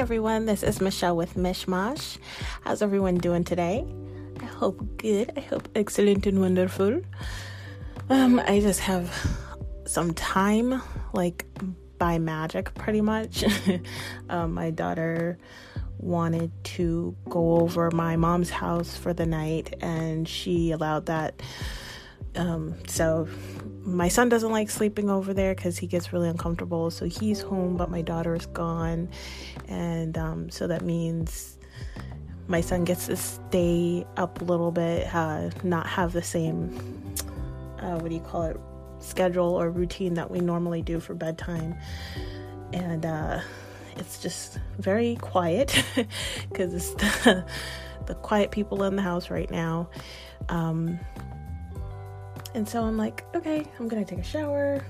everyone, this is Michelle with Mishmash. How's everyone doing today? I hope good. I hope excellent and wonderful. Um, I just have some time, like by magic, pretty much. um, my daughter wanted to go over my mom's house for the night, and she allowed that. Um, so my son doesn't like sleeping over there because he gets really uncomfortable. So he's home, but my daughter is gone, and um, so that means my son gets to stay up a little bit, uh, not have the same uh, what do you call it schedule or routine that we normally do for bedtime, and uh, it's just very quiet because it's the, the quiet people in the house right now. Um, and so I'm like, okay, I'm gonna take a shower,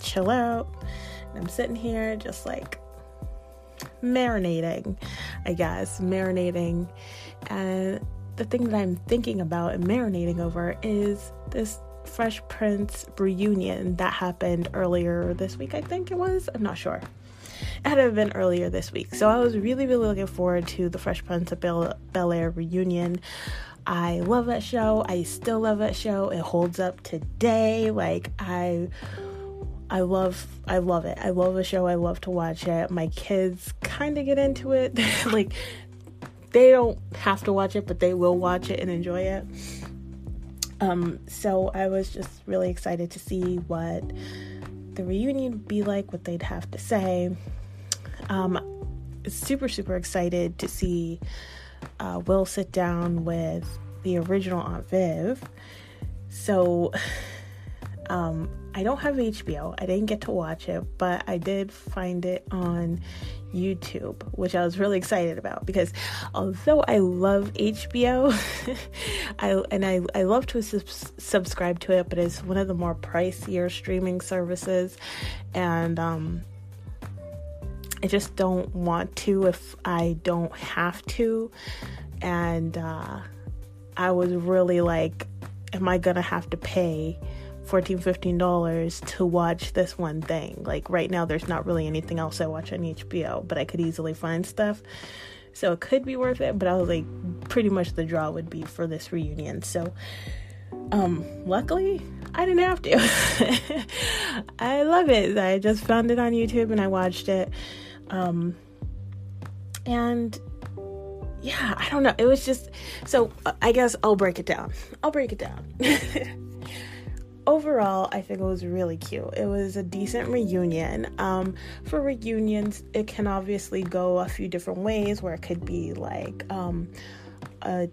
chill out. And I'm sitting here just like marinating, I guess, marinating. And the thing that I'm thinking about and marinating over is this Fresh Prince reunion that happened earlier this week, I think it was. I'm not sure. It had been earlier this week. So I was really, really looking forward to the Fresh Prince of Bel Air reunion. I love that show. I still love that show. It holds up today. Like I I love I love it. I love the show. I love to watch it. My kids kind of get into it. like they don't have to watch it, but they will watch it and enjoy it. Um so I was just really excited to see what the reunion would be like, what they'd have to say. Um super super excited to see uh, will sit down with the original Aunt Viv. So, um, I don't have HBO. I didn't get to watch it, but I did find it on YouTube, which I was really excited about because although I love HBO, I and I, I love to sub- subscribe to it, but it's one of the more pricier streaming services, and um, I just don't want to if I don't have to. And uh, I was really like, am I gonna have to pay 14 $15 to watch this one thing? Like, right now, there's not really anything else I watch on HBO, but I could easily find stuff. So it could be worth it, but I was like, pretty much the draw would be for this reunion. So, um, luckily, I didn't have to. I love it. I just found it on YouTube and I watched it. Um, and yeah, I don't know. It was just so I guess I'll break it down. I'll break it down. Overall, I think it was really cute. It was a decent reunion. Um, for reunions, it can obviously go a few different ways where it could be like um, a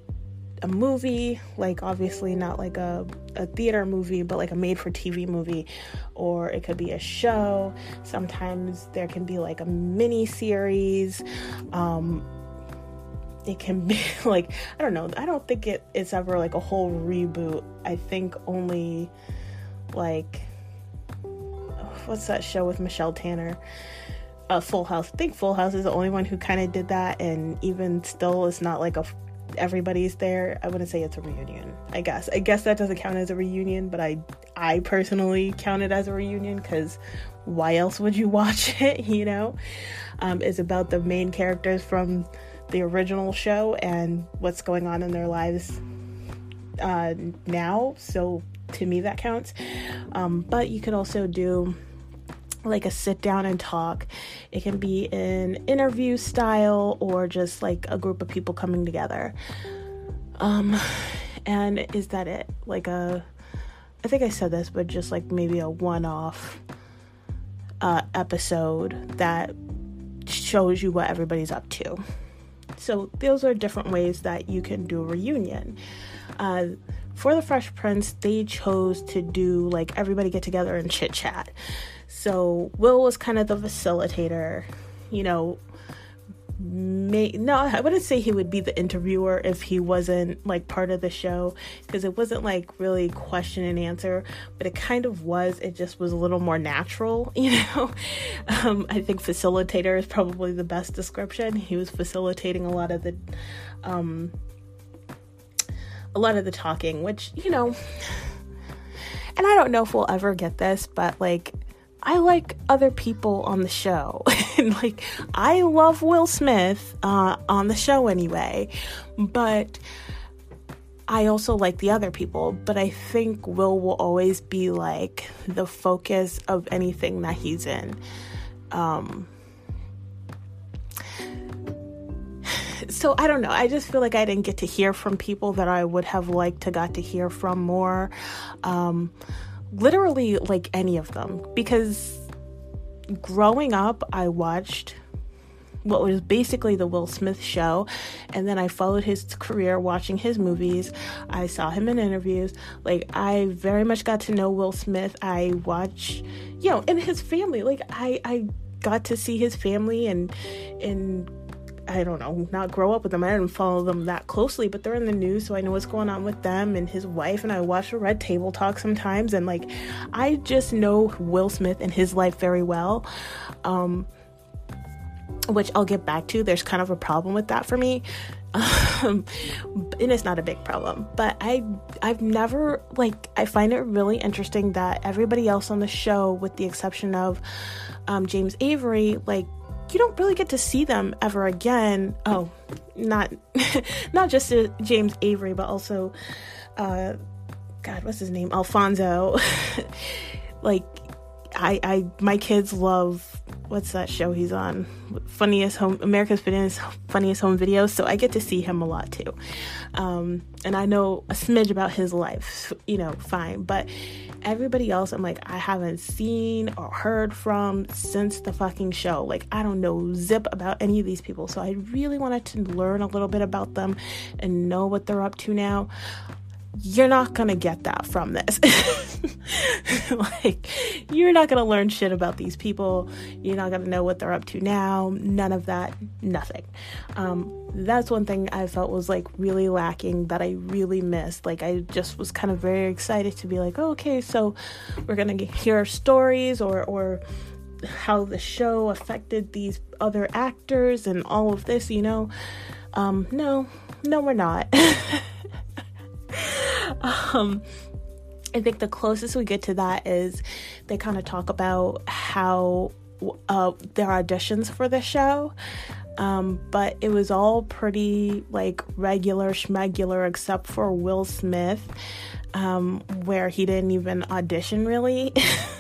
a movie, like obviously not like a, a theater movie, but like a made for TV movie, or it could be a show. Sometimes there can be like a mini series. Um, it can be like, I don't know, I don't think it, it's ever like a whole reboot. I think only like, what's that show with Michelle Tanner? Uh, Full House. I think Full House is the only one who kind of did that, and even still, it's not like a everybody's there. I wouldn't say it's a reunion. I guess. I guess that doesn't count as a reunion, but I I personally count it as a reunion because why else would you watch it? You know, um, it's about the main characters from the original show and what's going on in their lives uh, now. So to me, that counts. Um, but you could also do like a sit down and talk. It can be an interview style or just like a group of people coming together. Um and is that it? Like a I think I said this, but just like maybe a one-off uh episode that shows you what everybody's up to. So those are different ways that you can do a reunion. Uh for the Fresh Prince, they chose to do like everybody get together and chit chat. So Will was kind of the facilitator, you know. May, no, I wouldn't say he would be the interviewer if he wasn't like part of the show because it wasn't like really question and answer, but it kind of was. It just was a little more natural, you know. Um, I think facilitator is probably the best description. He was facilitating a lot of the, um, a lot of the talking, which you know, and I don't know if we'll ever get this, but like I like other people on the show. and like, I love Will Smith uh, on the show anyway, but I also like the other people. But I think Will will always be like the focus of anything that he's in. Um, so I don't know. I just feel like I didn't get to hear from people that I would have liked to got to hear from more. Um, literally like any of them because growing up I watched what was basically the Will Smith show. And then I followed his career watching his movies. I saw him in interviews. Like, I very much got to know Will Smith. I watch, you know, and his family. Like, I, I got to see his family and, and, I don't know, not grow up with them. I didn't follow them that closely, but they're in the news, so I know what's going on with them and his wife. And I watch the Red Table Talk sometimes, and like, I just know Will Smith and his life very well. Um, which I'll get back to. There's kind of a problem with that for me. Um, and it's not a big problem, but I I've never like I find it really interesting that everybody else on the show, with the exception of um, James Avery, like you don't really get to see them ever again. Oh, not not just James Avery, but also, uh, God, what's his name? Alfonso. like, I, I, my kids love what's that show he's on? Funniest home, America's Funniest Funniest Home Videos. So I get to see him a lot too, um, and I know a smidge about his life. You know, fine, but everybody else I'm like I haven't seen or heard from since the fucking show. Like I don't know zip about any of these people. So I really wanted to learn a little bit about them and know what they're up to now. You're not gonna get that from this. like, you're not gonna learn shit about these people. You're not gonna know what they're up to now. None of that. Nothing. Um, that's one thing I felt was like really lacking that I really missed. Like I just was kind of very excited to be like, oh, okay, so we're gonna hear stories or or how the show affected these other actors and all of this, you know. Um, no, no, we're not. um, I think the closest we get to that is they kind of talk about how uh, their auditions for the show um, but it was all pretty like regular schmegular except for Will Smith, um, where he didn't even audition really.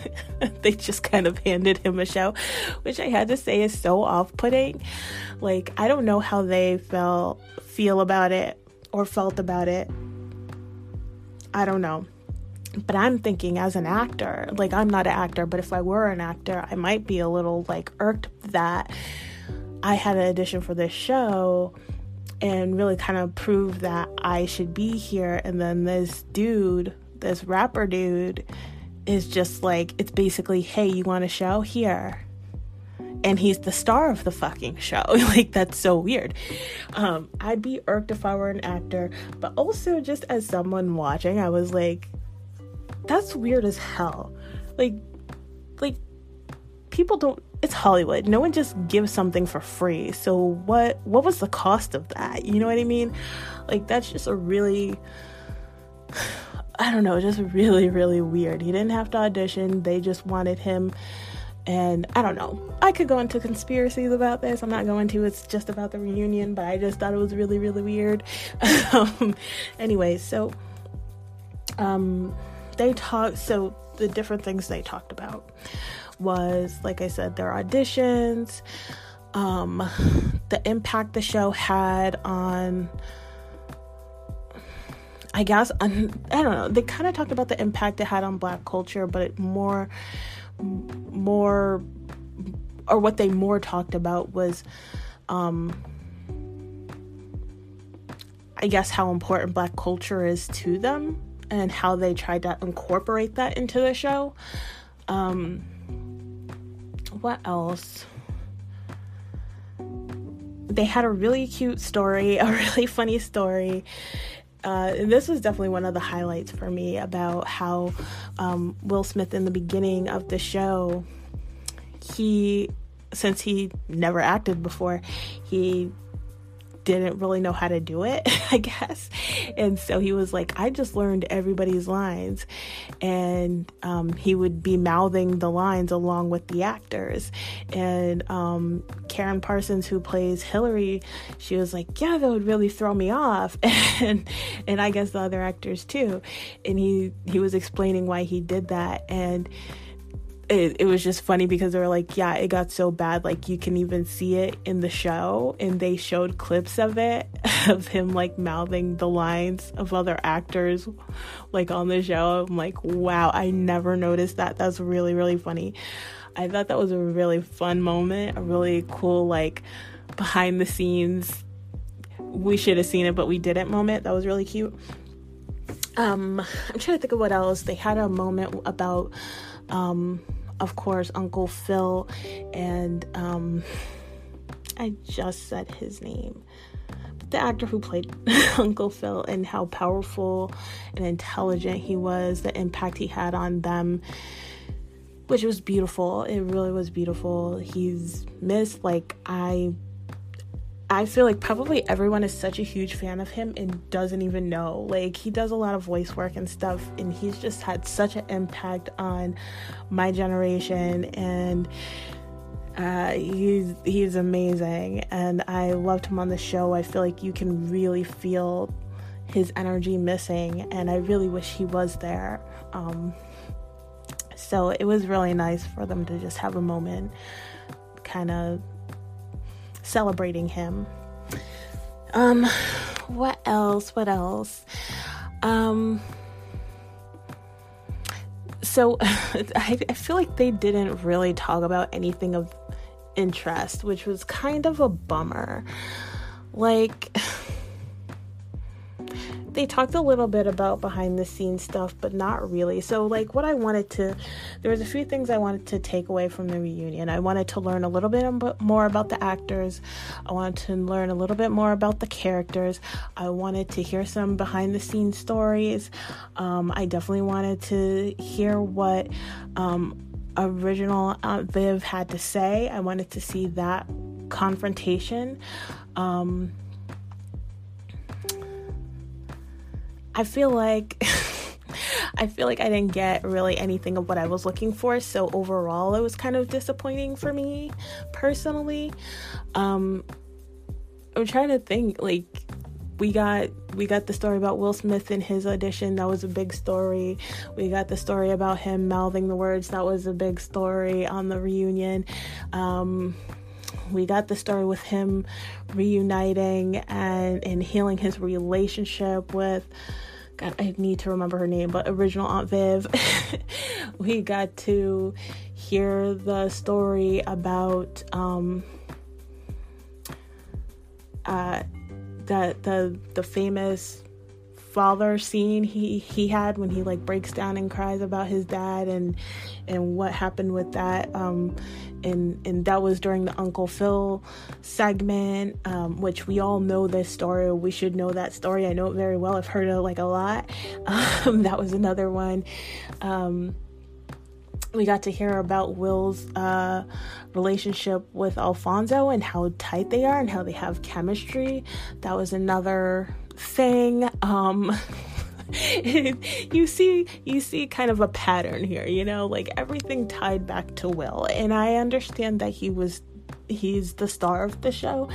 they just kind of handed him a show, which I had to say is so off putting. Like, I don't know how they felt, feel about it or felt about it. I don't know. But I'm thinking as an actor, like, I'm not an actor, but if I were an actor, I might be a little like irked that I had an audition for this show and really kind of prove that I should be here. And then this dude, this rapper dude, is just like, it's basically, hey, you want a show? Here. And he's the star of the fucking show. like, that's so weird. Um, I'd be irked if I were an actor, but also just as someone watching, I was like, that's weird as hell. Like, like, people don't it's Hollywood. No one just gives something for free. So what what was the cost of that? You know what I mean? Like that's just a really I don't know, just really really weird. He didn't have to audition. They just wanted him and I don't know. I could go into conspiracies about this. I'm not going to. It's just about the reunion, but I just thought it was really really weird. um anyway, so um they talked so the different things they talked about was, like I said, their auditions, um, the impact the show had on. I guess I don't know. They kind of talked about the impact it had on Black culture, but it more, more, or what they more talked about was, um, I guess how important Black culture is to them and how they tried to incorporate that into the show. Um, what else? They had a really cute story, a really funny story. Uh, and this was definitely one of the highlights for me about how um, Will Smith in the beginning of the show, he, since he never acted before, he didn't really know how to do it, I guess. And so he was like, I just learned everybody's lines. And um, he would be mouthing the lines along with the actors. And um, Karyn Parsons, who plays Hilary, she was like, Yeah, that would really throw me off. and and I guess the other actors too. And he he was explaining why he did that. And it, it was just funny because they were like, yeah, it got so bad. Like, you can even see it in the show. And they showed clips of it, of him like mouthing the lines of other actors, like on the show. I'm like, wow, I never noticed that. That's really, really funny. I thought that was a really fun moment, a really cool, like, behind the scenes. We should have seen it, but we didn't moment. That was really cute. Um, I'm trying to think of what else. They had a moment about um, of course, Uncle Phil, and um, I just said his name. But the actor who played Uncle Phil and how powerful and intelligent he was, the impact he had on them, which was beautiful. It really was beautiful. He's missed. Like, I I feel like probably everyone is such a huge fan of him and doesn't even know. Like, he does a lot of voice work and stuff, and he's just had such an impact on my generation. And uh, he's he's amazing, and I loved him on the show. I feel like you can really feel his energy missing, and I really wish he was there. Um, so it was really nice for them to just have a moment, kind of celebrating him. Um, what else? What else? Um, so I, I feel like they didn't really talk about anything of interest, which was kind of a bummer. Like, they talked a little bit about behind the scenes stuff, but not really. So, like, what I wanted to, there was a few things I wanted to take away from the reunion. I wanted to learn a little bit more about the actors. I wanted to learn a little bit more about the characters. I wanted to hear some behind the scenes stories. Um, I definitely wanted to hear what um, original Aunt Viv had to say. I wanted to see that confrontation. Um, I feel like I feel like I didn't get really anything of what I was looking for. So overall, it was kind of disappointing for me personally. Um, I'm trying to think like we got we got the story about Will Smith and his audition that was a big story. We got the story about him mouthing the words that was a big story on the reunion. Um, we got the story with him reuniting and and healing his relationship with God, I need to remember her name, but original Aunt Viv. we got to hear the story about um uh that the the famous father scene he he had when he like breaks down and cries about his dad and and what happened with that um and and that was during the Uncle Phil segment, um, which we all know this story. We should know that story. I know it very well. I've heard it like a lot. Um, that was another one. Um, we got to hear about Will's uh, relationship with Alfonso and how tight they are and how they have chemistry. That was another thing. Um, you see you see kind of a pattern here, you know, like everything tied back to Will. And I understand that he was he's the star of the show,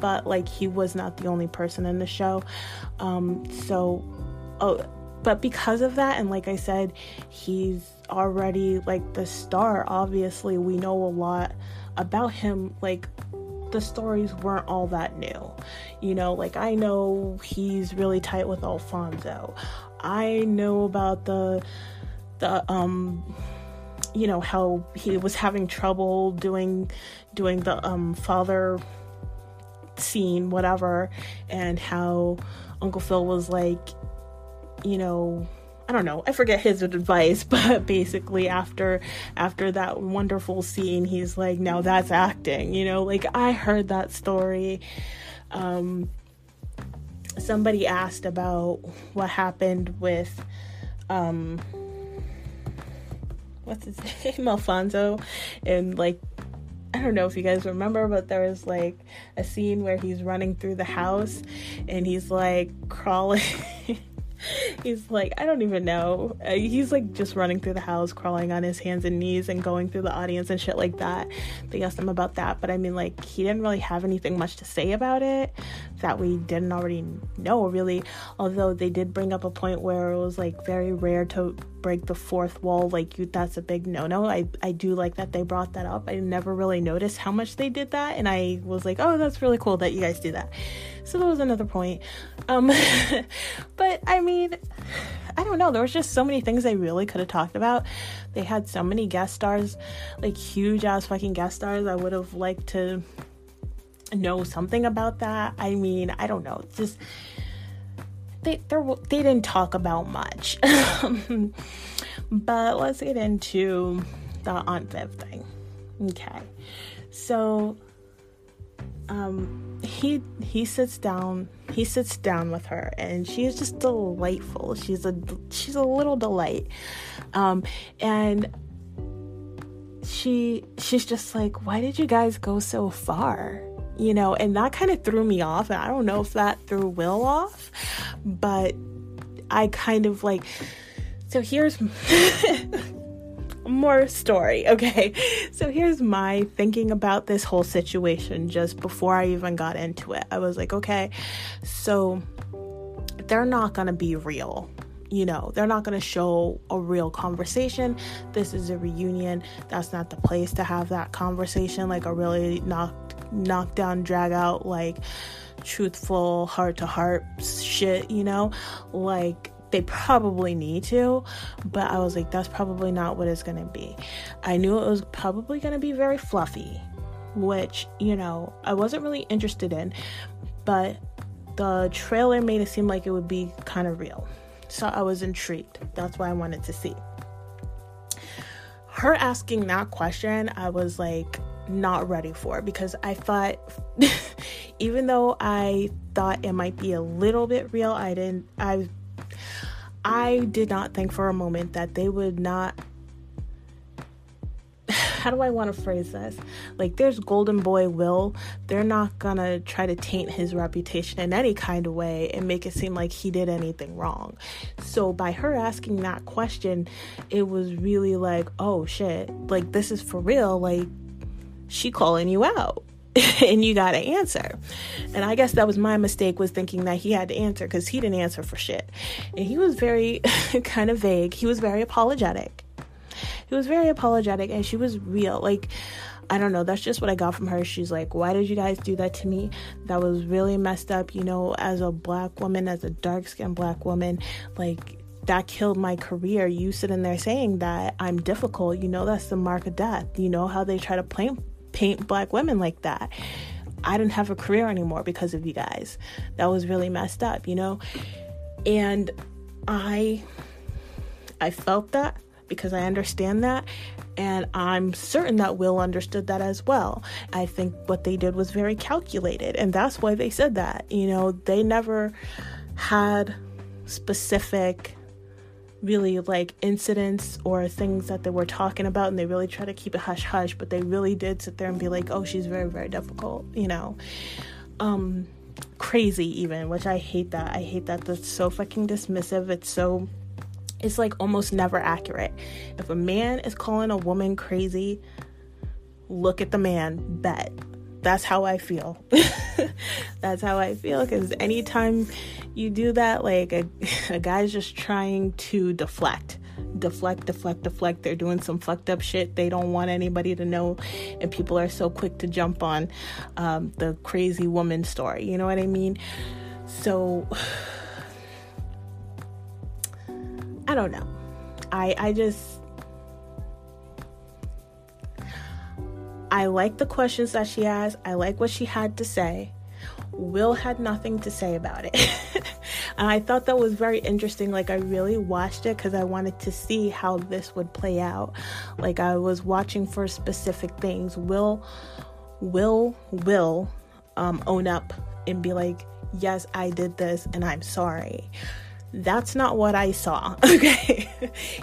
but like he was not the only person in the show. Um so oh but because of that and like I said, he's already like the star, obviously we know a lot about him like the stories weren't all that new. You know, like I know he's really tight with Alfonso. I know about the the um you know how he was having trouble doing doing the um father scene whatever and how Uncle Phil was like you know I don't know. I forget his advice, but basically after after that wonderful scene, he's like, "Now that's acting." You know, like I heard that story. Um, somebody asked about what happened with um, what's his name, Alfonso, and like I don't know if you guys remember, but there was like a scene where he's running through the house and he's like crawling. he's like, I don't even know. Uh, he's like just running through the house, crawling on his hands and knees and going through the audience and shit like that. They asked him about that, but I mean, like, he didn't really have anything much to say about it that we didn't already know, really. Although they did bring up a point where it was like very rare to break the fourth wall like you that's a big no-no. I i do like that they brought that up. I never really noticed how much they did that and i was like oh that's really cool that you guys do that. So that was another point. Um but i mean i don't know. There was just so many things they really could have talked about. They had so many guest stars like huge ass fucking guest stars. I would have liked to know something about that. I mean i don't know. It's just they they didn't talk about much. but let's get into the Aunt Viv thing. Okay. So um he he sits down he sits down with her and she is just delightful she's a she's a little delight um and she she's just like why did you guys go so far you know, and that kind of threw me off. And I don't know if that threw Will off, but I kind of like. So here's more story, okay? So here's my thinking about this whole situation just before I even got into it. I was like, okay, so they're not gonna be real. You know, they're not going to show a real conversation. This is a reunion. That's not the place to have that conversation, like a really not knock down, drag out, like truthful, heart to heart shit, you know? Like, they probably need to, but I was like, that's probably not what it's gonna be. I knew it was probably gonna be very fluffy, which, you know, I wasn't really interested in, but the trailer made it seem like it would be kind of real. So I was intrigued. That's why I wanted to see. Her asking that question, I was like, not ready for because I thought, even though I thought it might be a little bit real, I didn't, I, I did not think for a moment that they would not. How do I want to phrase this? Like, there's Golden Boy Will. They're not gonna try to taint his reputation in any kind of way and make it seem like he did anything wrong. So, by her asking that question, it was really like, oh shit, like, this is for real. Like, she calling you out and you got to answer. And I guess that was my mistake was thinking that he had to answer cuz he didn't answer for shit. And he was very kind of vague. He was very apologetic. He was very apologetic and she was real. Like I don't know, that's just what I got from her. She's like, "Why did you guys do that to me? That was really messed up, you know, as a black woman, as a dark-skinned black woman, like that killed my career. You sitting there saying that I'm difficult, you know, that's the mark of death. You know how they try to paint paint black women like that. I didn't have a career anymore because of you guys. That was really messed up, you know? And I I felt that because I understand that and I'm certain that Will understood that as well. I think what they did was very calculated and that's why they said that. You know, they never had specific really like incidents or things that they were talking about and they really try to keep it hush hush but they really did sit there and be like oh she's very very difficult you know um crazy even which i hate that i hate that that's so fucking dismissive it's so it's like almost never accurate if a man is calling a woman crazy look at the man bet that's how I feel. that's how I feel because anytime you do that, like a, a guy's just trying to deflect, deflect, deflect, deflect. They're doing some fucked up shit they don't want anybody to know, and people are so quick to jump on um, the crazy woman story. You know what I mean? So I don't know. I I just I like the questions that she asked. I like what she had to say. Will had nothing to say about it. and I thought that was very interesting. Like, I really watched it because I wanted to see how this would play out. Like, I was watching for specific things. Will, will, will um, own up and be like, yes, I did this and I'm sorry. That's not what I saw. Okay.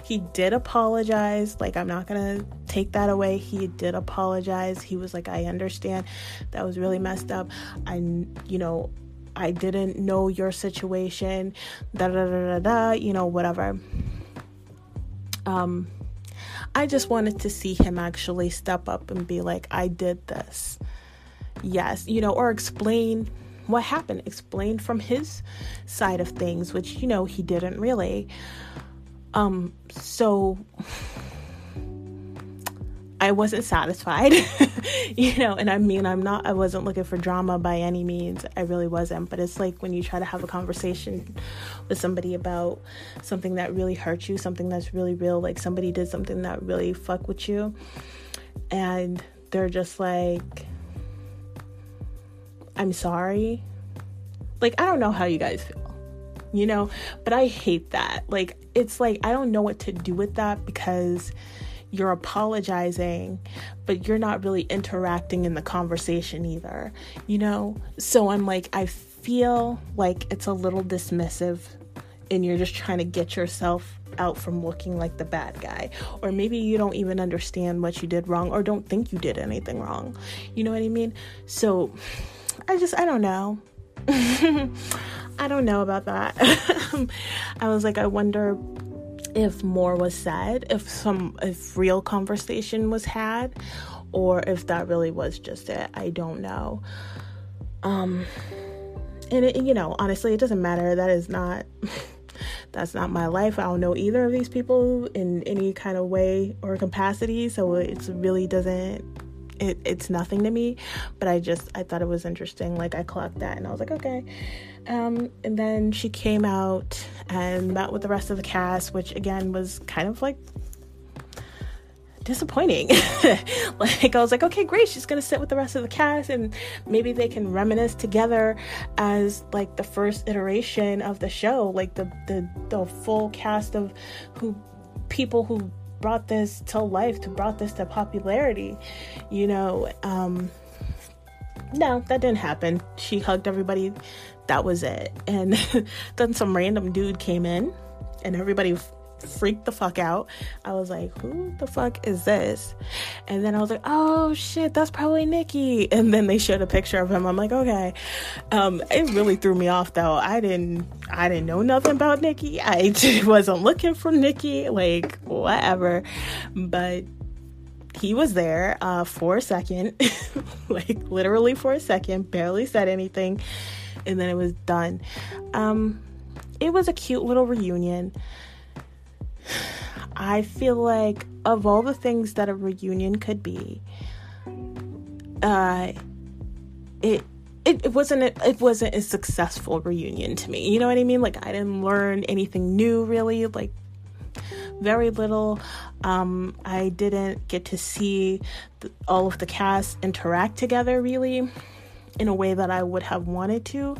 he did apologize. Like, I'm not going to take that away. He did apologize. He was like, I understand. That was really messed up. I, you know, I didn't know your situation. Da da da da da, you know, whatever. Um, I just wanted to see him actually step up and be like, I did this. Yes, you know, or explain what happened, explained from his side of things, which, you know, he didn't really. Um, so I wasn't satisfied, you know, and I mean, I'm not, I wasn't looking for drama by any means. I really wasn't. But it's like when you try to have a conversation with somebody about something that really hurts you, something that's really real, like somebody did something that really fuck with you, and they're just like, I'm sorry. Like, I don't know how you guys feel, you know, but I hate that. Like, it's like, I don't know what to do with that because you're apologizing, but you're not really interacting in the conversation either, you know? So I'm like, I feel like it's a little dismissive and you're just trying to get yourself out from looking like the bad guy. Or maybe you don't even understand what you did wrong or don't think you did anything wrong. You know what I mean? So I just, I don't know. I don't know about that. I was like, I wonder if more was said, if some if real conversation was had, or if that really was just it. I don't know. Um and it, you know, honestly, it doesn't matter. That is not that's not my life. I don't know either of these people in any kind of way or capacity, so it really doesn't it, it's nothing to me but i just i thought it was interesting like i clocked that and i was like okay um, and then she came out and met with the rest of the cast, which again was kind of like disappointing. like I was like, okay, great, she's gonna sit with the rest of the cast and maybe they can reminisce together as like the first iteration of the show, like the the, the full cast of who people who brought this to life, to brought this to popularity, you know. Um no, that didn't happen. She hugged everybody that was it. And then some random dude came in and everybody freaked the fuck out. I was like, who the fuck is this? And then I was like, oh shit, that's probably Nicky. And then they showed a picture of him. I'm like, okay. Um, it really threw me off though. I didn't I didn't know nothing about Nicky. I wasn't looking for Nicky, like whatever. But he was there uh, for a second, like literally for a second, barely said anything and then it was done. Um, it was a cute little reunion. I feel like of all the things that a reunion could be, uh, it it, it wasn't a, it wasn't a successful reunion to me. You know what I mean? Like I didn't learn anything new really. Like very little. Um, I didn't get to see the, all of the cast interact together really in a way that I would have wanted to.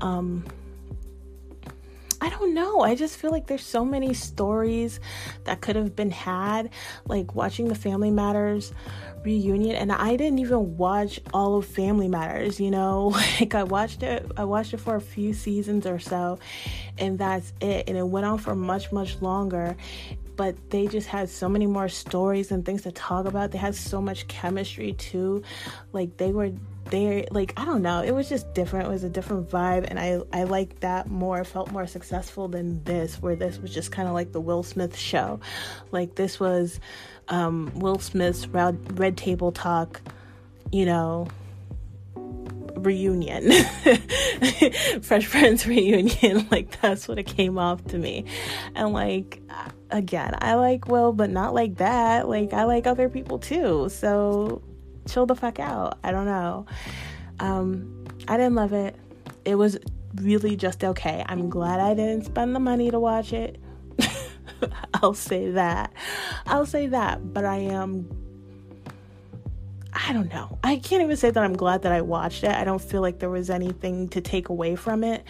Um, I don't know. I just feel like there's so many stories that could have been had, like watching the Family Matters reunion and I didn't even watch all of Family Matters, you know? Like I watched it I watched it for a few seasons or so and that's it. And it went on for much much longer. But they just had so many more stories and things to talk about. They had so much chemistry too. Like they were they like I don't know. It was just different. It was a different vibe, and I I liked that more. Felt more successful than this, where this was just kind of like the Will Smith show. Like this was um, Will Smith's red, red table talk, you know, reunion, Fresh friends reunion. like that's what it came off to me, and like again, I like Will, but not like that. Like I like other people too. So chill the fuck out. I don't know. Um, I didn't love it. It was really just okay. I'm glad I didn't spend the money to watch it. I'll say that. I'll say that. But I am. I don't know. I can't even say that I'm glad that I watched it. I don't feel like there was anything to take away from it.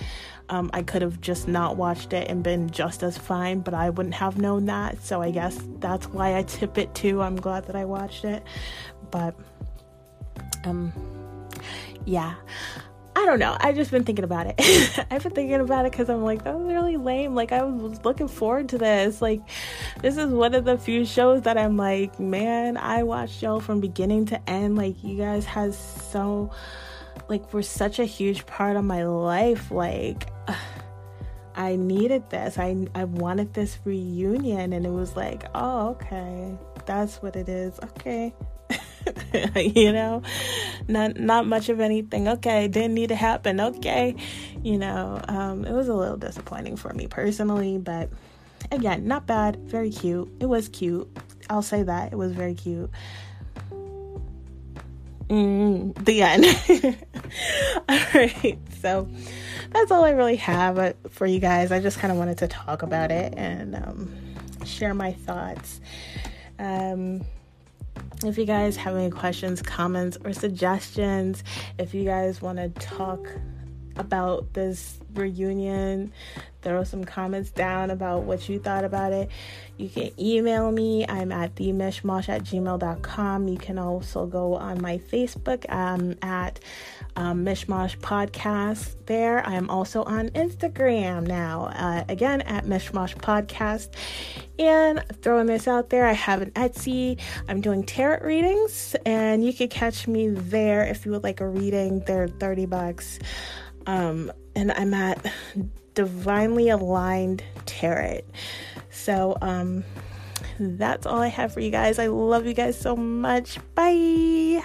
Um, I could have just not watched it and been just as fine, but I wouldn't have known that. So I guess that's why I tip it too. I'm glad that I watched it. But um, yeah. I don't know. I've just been thinking about it. I've been thinking about it because I'm like, that was really lame. Like, I was looking forward to this. Like, this is one of the few shows that I'm like, man, I watched y'all from beginning to end. Like, you guys has so, like, were such a huge part of my life. Like, I needed this. I I wanted this reunion, and it was like, oh, okay, that's what it is. Okay, you know, not not much of anything. Okay, didn't need to happen. Okay, you know, um, it was a little disappointing for me personally, but again, not bad. Very cute. It was cute. I'll say that it was very cute. Mm, the end. all right, so that's all I really have uh, for you guys. I just kind of wanted to talk about it and um, share my thoughts. Um, if you guys have any questions, comments, or suggestions, if you guys want to talk about this reunion, throw some comments down about what you thought about it. You can email me. I'm at themishmosh at gmail.com. You can also go on my Facebook um, at um, Mishmosh Podcast there. I am also on Instagram now, uh, again at Mishmosh Podcast. And throwing this out there, I have an Etsy. I'm doing tarot readings, and you can catch me there if you would like a reading. They're 30 bucks. Um, and I'm at Divinely Aligned Tarot. So, um, that's all I have for you guys. I love you guys so much. Bye.